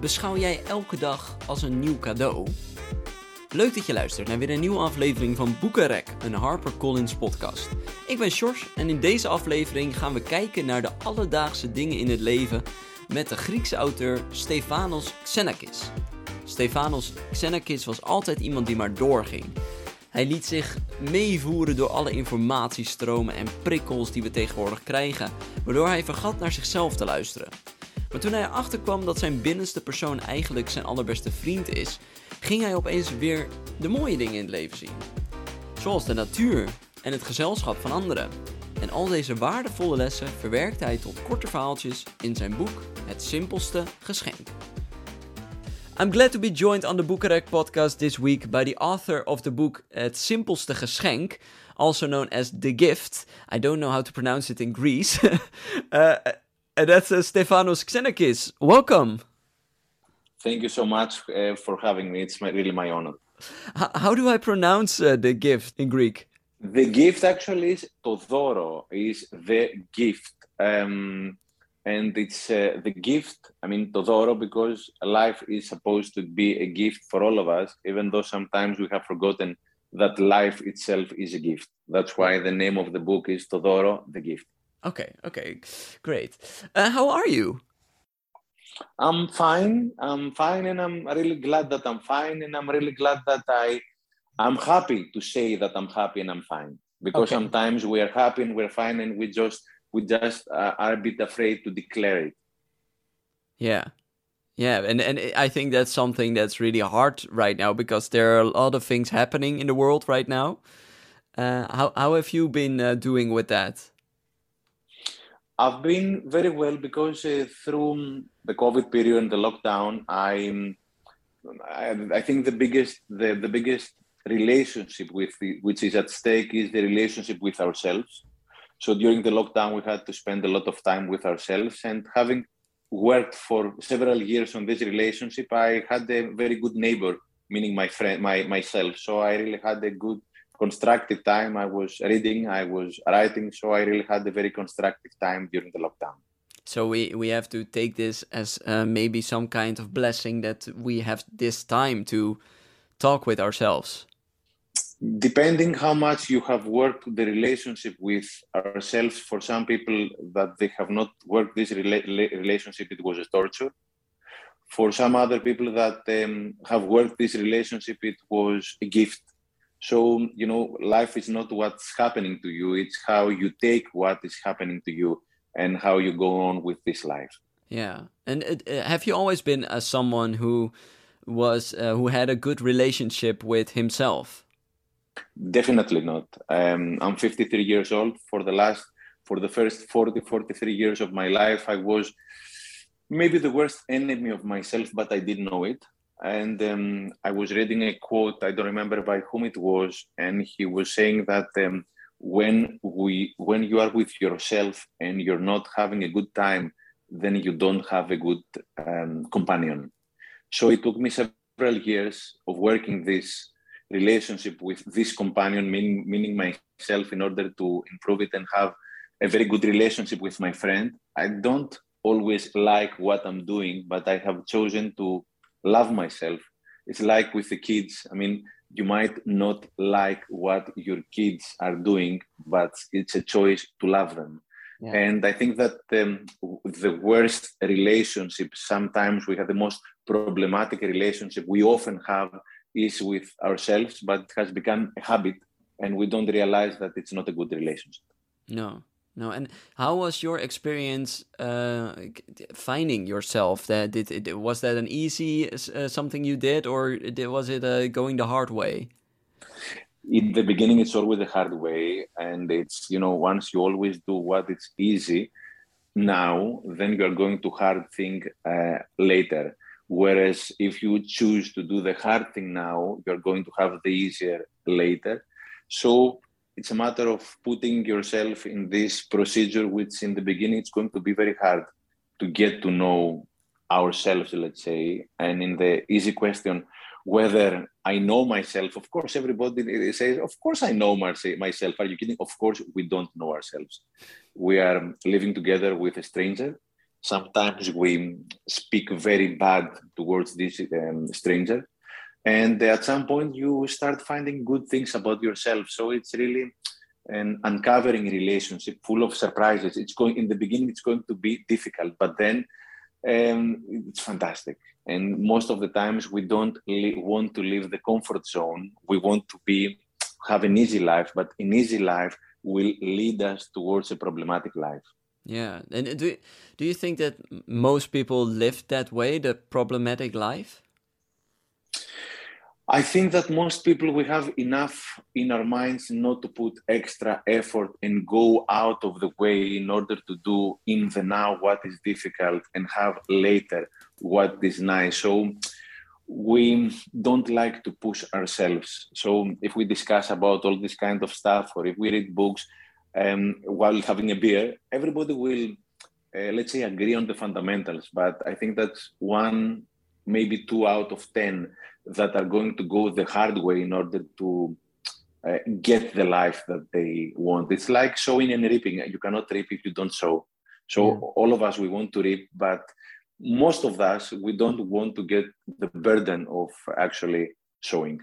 beschouw jij elke dag als een nieuw cadeau? Leuk dat je luistert naar weer een nieuwe aflevering van Boekenrek, een HarperCollins podcast. Ik ben Sjors en in deze aflevering gaan we kijken naar de alledaagse dingen in het leven met de Griekse auteur Stefanos Xenakis. Stefanos Xenakis was altijd iemand die maar doorging. Hij liet zich meevoeren door alle informatiestromen en prikkels die we tegenwoordig krijgen, waardoor hij vergat naar zichzelf te luisteren. Maar toen hij erachter kwam dat zijn binnenste persoon eigenlijk zijn allerbeste vriend is, ging hij opeens weer de mooie dingen in het leven zien. Zoals de natuur en het gezelschap van anderen. En al deze waardevolle lessen verwerkte hij tot korte verhaaltjes in zijn boek Het Simpelste Geschenk. I'm glad to be joined on the Boekarek podcast this week by the author of the book Het Simpelste Geschenk, also known as The Gift. I don't know how to pronounce it in Greece. uh, and that's uh, Stefanos Xenakis. Welcome. Thank you so much uh, for having me. It's my, really my honor. H how do I pronounce uh, The Gift in Greek? The gift actually is Todoro, is the gift. Um, and it's uh, the gift, I mean, Todoro, because life is supposed to be a gift for all of us, even though sometimes we have forgotten that life itself is a gift. That's why the name of the book is Todoro, the gift. Okay, okay, great. Uh, how are you? I'm fine. I'm fine, and I'm really glad that I'm fine, and I'm really glad that I, I'm happy to say that I'm happy and I'm fine. Because okay. sometimes we are happy and we're fine, and we just we just uh, are a bit afraid to declare it. Yeah, yeah, and and I think that's something that's really hard right now because there are a lot of things happening in the world right now. Uh, how how have you been uh, doing with that? I've been very well because uh, through the COVID period and the lockdown, I'm, I, think the biggest the, the biggest relationship with the, which is at stake is the relationship with ourselves. So during the lockdown, we had to spend a lot of time with ourselves, and having worked for several years on this relationship, I had a very good neighbor, meaning my friend, my myself. So I really had a good constructive time. I was reading, I was writing, so I really had a very constructive time during the lockdown. So we we have to take this as uh, maybe some kind of blessing that we have this time to talk with ourselves. Depending how much you have worked the relationship with ourselves, for some people that they have not worked this rela relationship, it was a torture. For some other people that um, have worked this relationship, it was a gift so, you know, life is not what's happening to you, it's how you take what is happening to you and how you go on with this life. Yeah. And uh, have you always been as someone who was uh, who had a good relationship with himself? Definitely not. Um, I'm 53 years old. For the last, for the first 40, 43 years of my life, I was maybe the worst enemy of myself, but I didn't know it and um, I was reading a quote. I don't remember by whom it was, and he was saying that um, when we when you are with yourself and you're not having a good time, then you don't have a good um, companion. So it took me several years of working this relationship with this companion, meaning, meaning myself, in order to improve it and have a very good relationship with my friend. I don't always like what I'm doing, but I have chosen to love myself. It's like with the kids. I mean, you might not like what your kids are doing, but it's a choice to love them. Yeah. And I think that um, the worst relationship, sometimes we have the most problematic relationship we often have is with ourselves, but it has become a habit and we don't realize that it's not a good relationship. No. No, and how was your experience uh, finding yourself? That did it, was that an easy uh, something you did, or was it uh, going the hard way? In the beginning, it's always the hard way, and it's you know once you always do what it's easy, now then you are going to hard thing uh, later. Whereas if you choose to do the hard thing now, you're going to have the easier later. So it's a matter of putting yourself in this procedure, which in the beginning it's going to be very hard to get to know ourselves, let's say. And in the easy question, whether I know myself, of course, everybody says, Of course, I know myself. Are you kidding? Of course, we don't know ourselves. We are living together with a stranger. sometimes we speak very bad towards this um, stranger and at some point you start finding good things about yourself. So it's really an uncovering relationship full of surprises. It's going in the beginning it's going to be difficult but then um, it's fantastic. And most of the times we don't li- want to leave the comfort zone. We want to be have an easy life but an easy life will lead us towards a problematic life. Yeah. And do, do you think that most people live that way the problematic life I think that most people we have enough in our minds not to put extra effort and go out of the way in order to do in the now what is difficult and have later what is nice. So we don't like to push ourselves. So if we discuss about all this kind of stuff, or if we read books um, while having a beer, everybody will, uh, let's say, agree on the fundamentals. But I think that's one, maybe two out of ten that are going to go the hard way in order to uh, get the life that they want. It's like sowing and reaping. You cannot reap if you don't sow. So yeah. all of us we want to reap, but most of us we don't want to get the burden of actually sowing.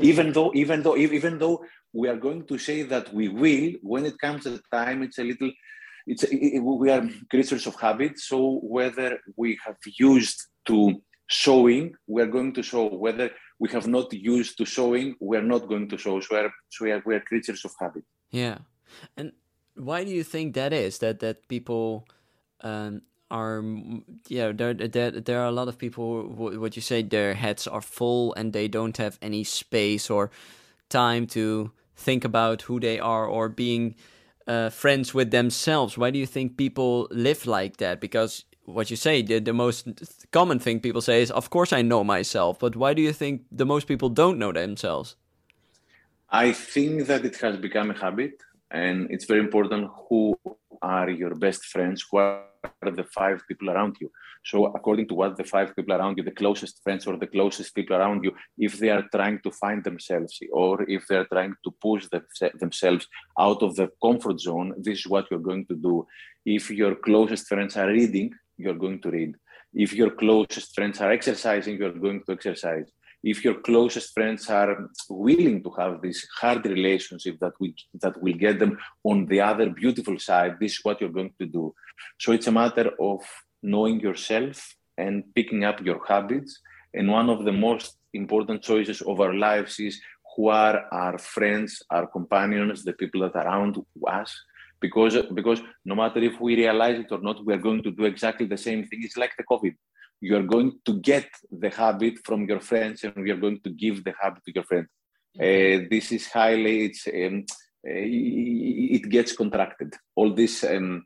even though, even though, even though we are going to say that we will, when it comes to the time, it's a little. It's it, we are creatures of habit. So whether we have used to showing, we're going to show. Whether we have not used to showing, we're not going to show. So, we're, so we, are, we are creatures of habit. Yeah. And why do you think that is? That that people um, are, yeah, there, there, there are a lot of people, what you say, their heads are full and they don't have any space or time to think about who they are or being uh, friends with themselves. Why do you think people live like that? Because what you say, the, the most common thing people say is, of course I know myself, but why do you think the most people don't know themselves? I think that it has become a habit and it's very important who are your best friends, who are the five people around you. So according to what the five people around you, the closest friends or the closest people around you, if they are trying to find themselves or if they are trying to push themselves out of the comfort zone, this is what you're going to do. If your closest friends are reading, you're going to read. If your closest friends are exercising, you're going to exercise. If your closest friends are willing to have this hard relationship that we that will get them on the other beautiful side, this is what you're going to do. So it's a matter of knowing yourself and picking up your habits. And one of the most important choices of our lives is who are our friends, our companions, the people that are around us, because because no matter if we realize it or not, we are going to do exactly the same thing. It's like the COVID. You are going to get the habit from your friends, and we are going to give the habit to your friend. Uh, this is highly it's um, uh, it gets contracted. All these um,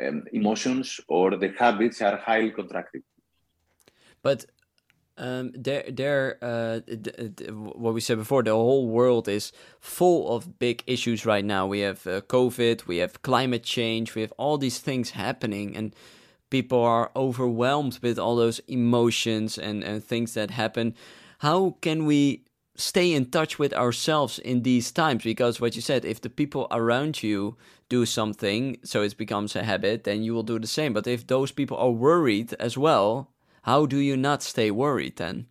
um, emotions or the habits are highly contracted. But um, there, there, uh, what we said before, the whole world is full of big issues right now. We have uh, COVID, we have climate change, we have all these things happening, and people are overwhelmed with all those emotions and, and things that happen. How can we stay in touch with ourselves in these times? Because what you said, if the people around you do something, so it becomes a habit, then you will do the same. But if those people are worried as well, how do you not stay worried then?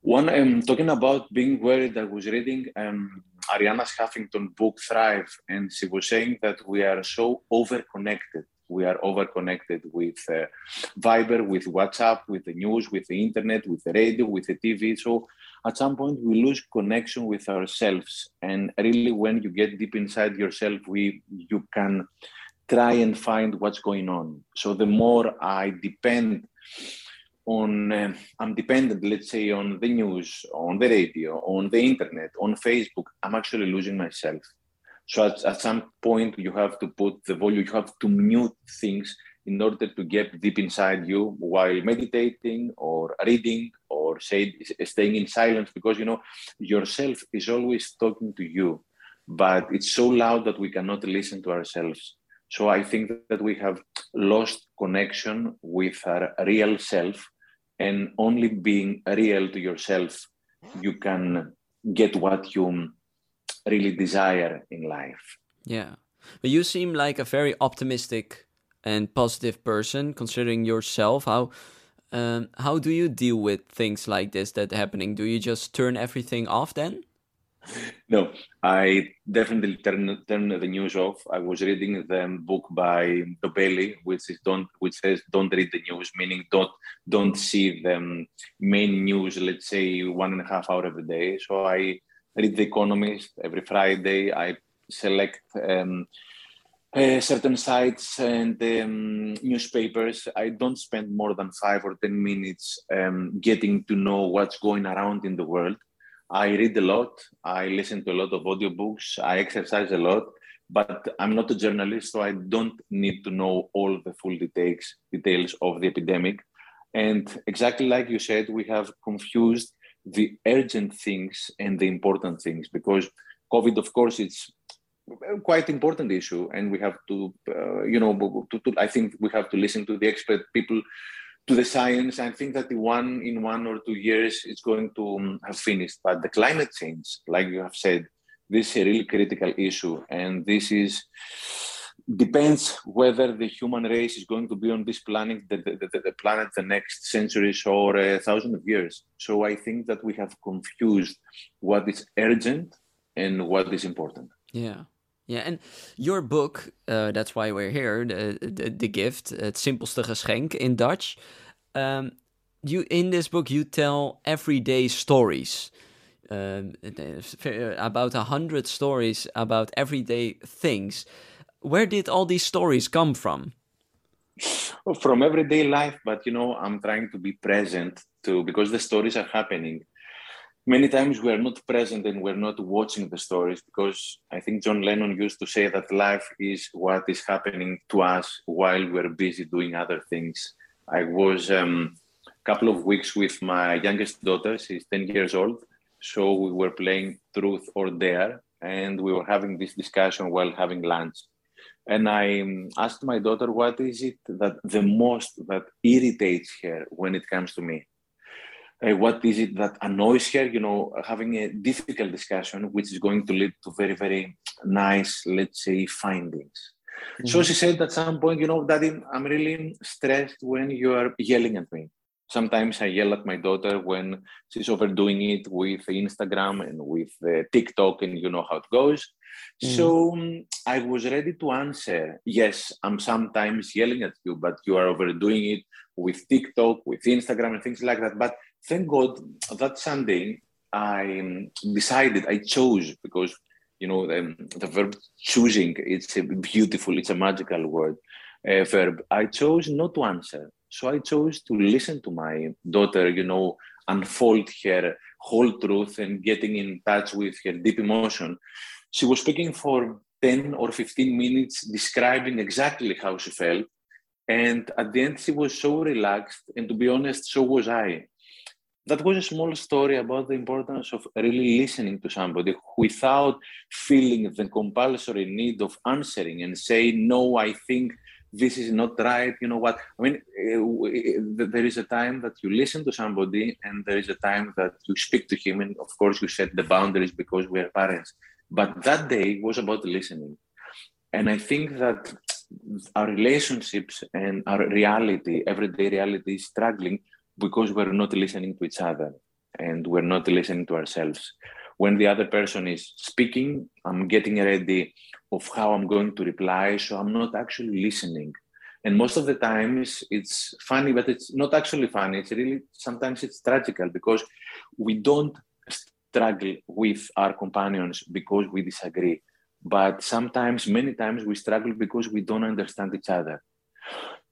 When I'm talking about being worried, I was reading um, Arianna Huffington book Thrive, and she was saying that we are so overconnected. We are overconnected with uh, Viber, with WhatsApp, with the news, with the internet, with the radio, with the TV. So at some point we lose connection with ourselves. And really, when you get deep inside yourself, we you can try and find what's going on. So the more I depend on, uh, I'm dependent, let's say, on the news, on the radio, on the internet, on Facebook, I'm actually losing myself. So at, at some point, you have to put the volume, you have to mute things in order to get deep inside you while meditating or reading or say staying in silence because you know yourself is always talking to you but it's so loud that we cannot listen to ourselves. So I think that we have lost connection with our real self, and only being real to yourself, you can get what you really desire in life. Yeah, but you seem like a very optimistic and positive person, considering yourself. How um, how do you deal with things like this that happening? Do you just turn everything off then? No, I definitely turn turn the news off. I was reading the book by Dobelli, which is don't which says don't read the news, meaning don't don't see the main news. Let's say one and a half hour every day. So I read The Economist every Friday. I select um, uh, certain sites and um, newspapers. I don't spend more than five or ten minutes um, getting to know what's going around in the world I read a lot. I listen to a lot of audiobooks. I exercise a lot, but I'm not a journalist, so I don't need to know all the full details details of the epidemic. And exactly like you said, we have confused the urgent things and the important things because COVID, of course, it's quite important issue, and we have to, uh, you know, to, to, I think we have to listen to the expert people to the science. I think that the one in one or two years it's going to um, have finished. But the climate change, like you have said, this is a really critical issue, and this is depends whether the human race is going to be on this planet, the, the, the, the planet, the next centuries or a thousand of years. So I think that we have confused what is urgent and what is important. Yeah. Yeah, and your book, uh, that's why we're here, the, the, gift, het simpelste geschenk in Dutch. Um, you in this book you tell everyday stories. Um, about a hundred stories about everyday things. Where did all these stories come from? From everyday life, but you know, I'm trying to be present too because the stories are happening many times we are not present and we're not watching the stories because I think John Lennon used to say that life is what is happening to us while we're busy doing other things. I was um, a couple of weeks with my youngest daughter, she's 10 years old. So we were playing truth or dare, and we were having this discussion while having lunch. And I asked my daughter, what is it that the most that irritates her when it comes to me? uh, what is it that annoys her, you know, having a difficult discussion, which is going to lead to very, very nice, let's say, findings. Mm-hmm. So she said at some point, you know, Daddy, I'm really stressed when you are yelling at me. Sometimes I yell at my daughter when she's overdoing it with Instagram and with uh, TikTok, and you know how it goes. Mm-hmm. So um, I was ready to answer, yes, I'm sometimes yelling at you, but you are overdoing it with TikTok, with Instagram, and things like that. But thank God that Sunday I decided, I chose because you know the, the verb choosing it's a beautiful, it's a magical word uh, verb. I chose not to answer, so I chose to listen to my daughter. You know, unfold her whole truth and getting in touch with her deep emotion. She was speaking for 10 or 15 minutes, describing exactly how she felt. And at the end, she was so relaxed. And to be honest, so was I that was a small story about the importance of really listening to somebody without feeling the compulsory need of answering and say no i think this is not right you know what? I mean uh, there is a time that you listen to somebody and there is a time that you speak to him and of course you set the boundaries because we are parents. But that day was about listening. And i think that our relationships and our reality everyday reality is struggling because we're not listening to each other and we're not listening to ourselves. When the other person is speaking, I'm getting ready of how I'm going to reply, so I'm not actually listening. And most of the times it's funny, but it's not actually funny. It's really sometimes it's tragical because we don't struggle with our companions because we disagree. But sometimes, many times, we struggle because we don't understand each other.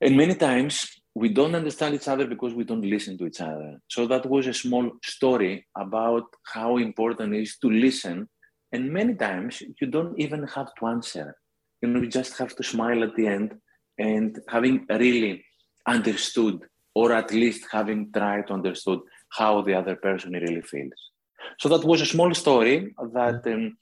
And many times we don't understand each other because we don't listen to each other. So that was a small story about how important it is to listen. And many times you don't even have to answer. You know, you just have to smile at the end and having really understood, or at least having tried to understood how the other person really feels. So that was a small story that um,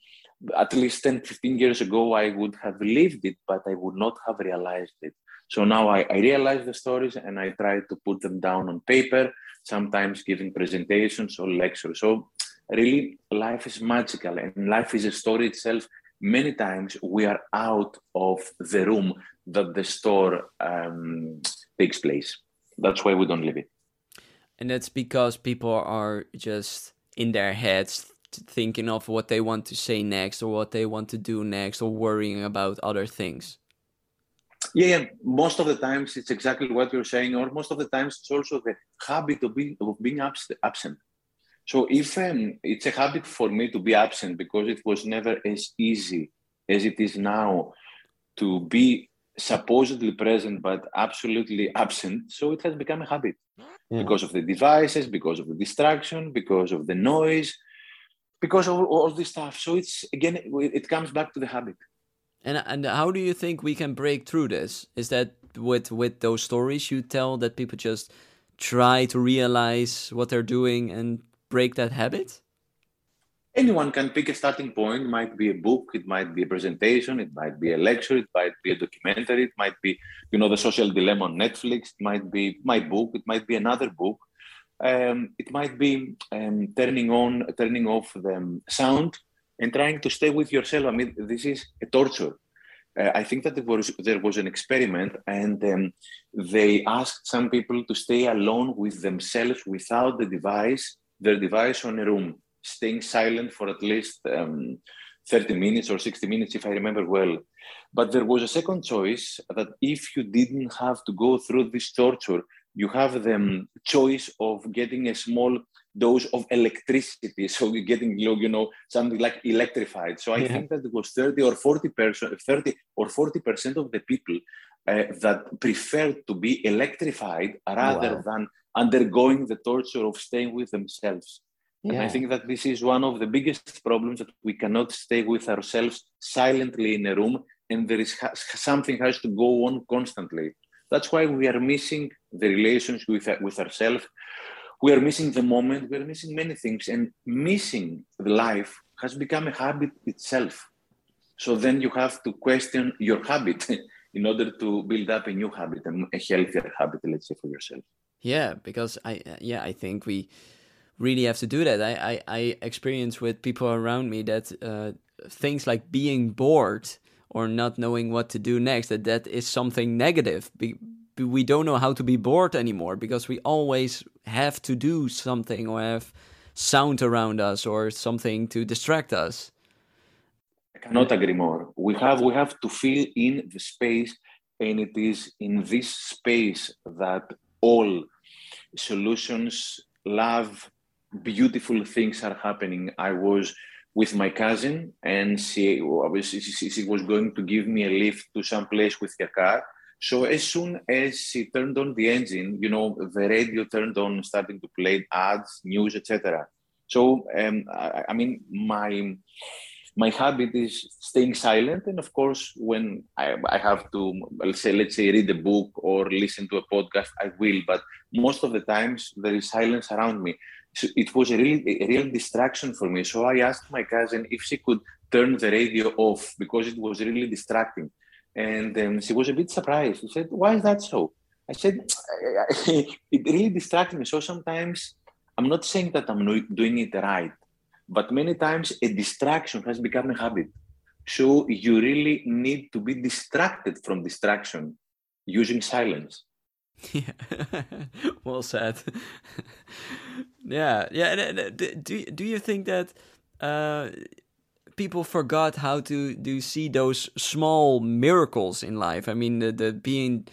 at least 10, 15 years ago I would have lived it, but I would not have realized it. So now I, I realize the stories and I try to put them down on paper, sometimes giving presentations or lectures. So really, life is magical and life is a story itself. Many times we are out of the room that the store um, takes place. That's why we don't leave it. And that's because people are just in their heads thinking of what they want to say next or what they want to do next or worrying about other things. Yeah, most of the times it's exactly what you're saying, or most of the times it's also the habit of being, of being absent. So if um, it's a habit for me to be absent because it was never as easy as it is now to be supposedly present but absolutely absent, so it has become a habit yeah. because of the devices, because of the distraction, because of the noise, because of all this stuff. So it's again, it comes back to the habit. And and how do you think we can break through this? Is that with with those stories you tell that people just try to realize what they're doing and break that habit? Anyone can pick a starting point. It might be a book, it might be a presentation, it might be a lecture, it might be a documentary, it might be, you know, the social dilemma on Netflix, it might be my book, it might be another book. Um, it might be um, turning on, turning off the sound and trying to stay with yourself. I mean, this is a torture. Uh, I think that there was, there was an experiment and um, they asked some people to stay alone with themselves without the device, their device on a room, staying silent for at least um, 30 minutes or 60 minutes, if I remember well. But there was a second choice that if you didn't have to go through this torture, you have the um, choice of getting a small dose of electricity. So you're getting, you know, something like electrified. So I yeah. think that it was 30 or 40 percent, 30 or 40 percent of the people uh, that preferred to be electrified rather wow. than undergoing the torture of staying with themselves. Yeah. And I think that this is one of the biggest problems that we cannot stay with ourselves silently in a room, and there is something has to go on constantly. That's why we are missing the relations with, with ourselves we are missing the moment, we are missing many things, and missing the life has become a habit itself. So then you have to question your habit in order to build up a new habit, a healthier habit, let's say, for yourself. Yeah, because I yeah I think we really have to do that. I I, I experience with people around me that uh, things like being bored or not knowing what to do next that that is something negative. Be, we don't know how to be bored anymore because we always have to do something or have sound around us or something to distract us. I cannot agree more. We have we have to fill in the space, and it is in this space that all solutions, love, beautiful things are happening. I was with my cousin, and she she, she was going to give me a lift to some place with her car so as soon as she turned on the engine, you know, the radio turned on, starting to play ads, news, etc. So um, I, I, mean, my my habit is staying silent, and of course, when I, I have to, let's say, let's say, read a book or listen to a podcast, I will. But most of the times, there is silence around me. So it was a really a real distraction for me. So I asked my cousin if she could turn the radio off because it was really distracting. And um, she was a bit surprised. She said, Why is that so? I said, It really distracts me. So sometimes I'm not saying that I'm doing it right, but many times a distraction has become a habit. So you really need to be distracted from distraction using silence. Yeah, well said. yeah, yeah. Do do you think that uh, people forgot how to do see those small miracles in life. I mean, the, the being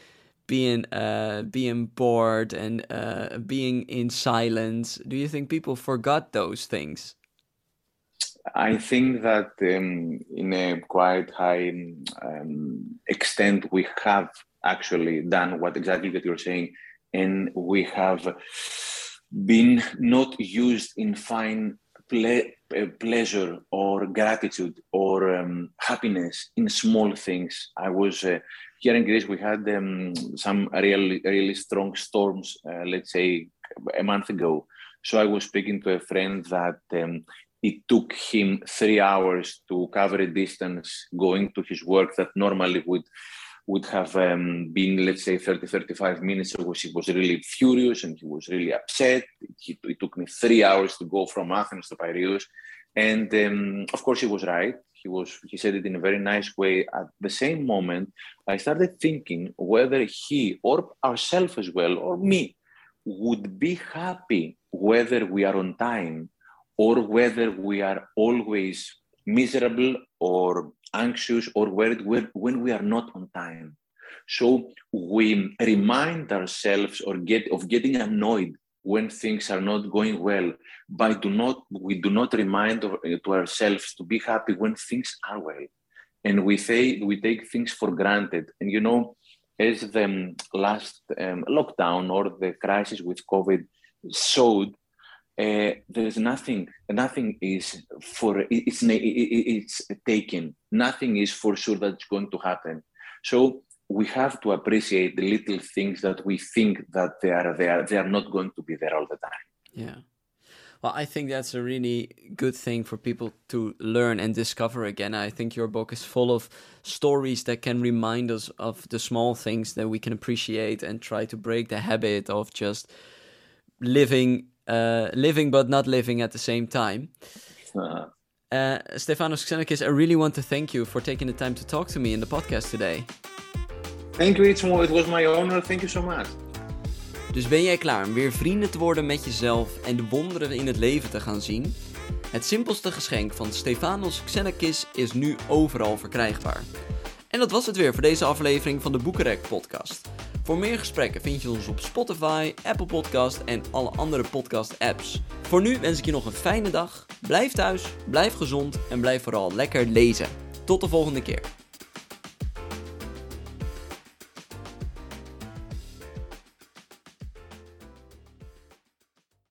being uh, being bored and uh, being in silence. Do you think people forgot those things? I think that um, in a quite high um, extent we have actually done what exactly that you're saying, and we have been not used in fine ple- pleasure or gratitude or um, happiness in small things. I was uh, here in Greece. We had um, some really really strong storms. Uh, let's say a month ago. So I was speaking to a friend that um, it took him three hours to cover a distance going to his work that normally would would have um, been, let's say, 30, 35 minutes. So he was really furious and he was really upset. It, it, took me three hours to go from Athens to Piraeus. And um, of course, he was right. He was. He said it in a very nice way. At the same moment, I started thinking whether he or ourselves as well, or me, would be happy whether we are on time or whether we are always miserable or anxious or worried when we are not on time. So we remind ourselves or get of getting annoyed when things are not going well, but do not we do not remind to ourselves to be happy when things are well, and we say we take things for granted. And you know, as the last um, lockdown or the crisis with COVID showed, uh, there's nothing nothing is for it's it's taken. Nothing is for sure that's going to happen. So we have to appreciate the little things that we think that they are there. They are not going to be there all the time. Yeah. Well i think that's a really good thing for people to learn and discover again. I think your book is full of stories that can remind us of the small things that we can appreciate and try to break the habit of just living uh, living but not living at the same time. Uh, uh, Stefanos Xenakis, I really want to thank you for taking the time to talk to me in the podcast today. Thank you, It was my honor. Thank you so much. Dus ben jij klaar om weer vrienden te worden met jezelf en de wonderen in het leven te gaan zien? Het simpelste geschenk van Stefanos Xenakis is nu overal verkrijgbaar. En dat was het weer voor deze aflevering van de Boekenrek podcast. Voor meer gesprekken vind je ons op Spotify, Apple Podcast en alle andere podcast apps. Voor nu wens ik je nog een fijne dag. Blijf thuis, blijf gezond en blijf vooral lekker lezen. Tot de volgende keer.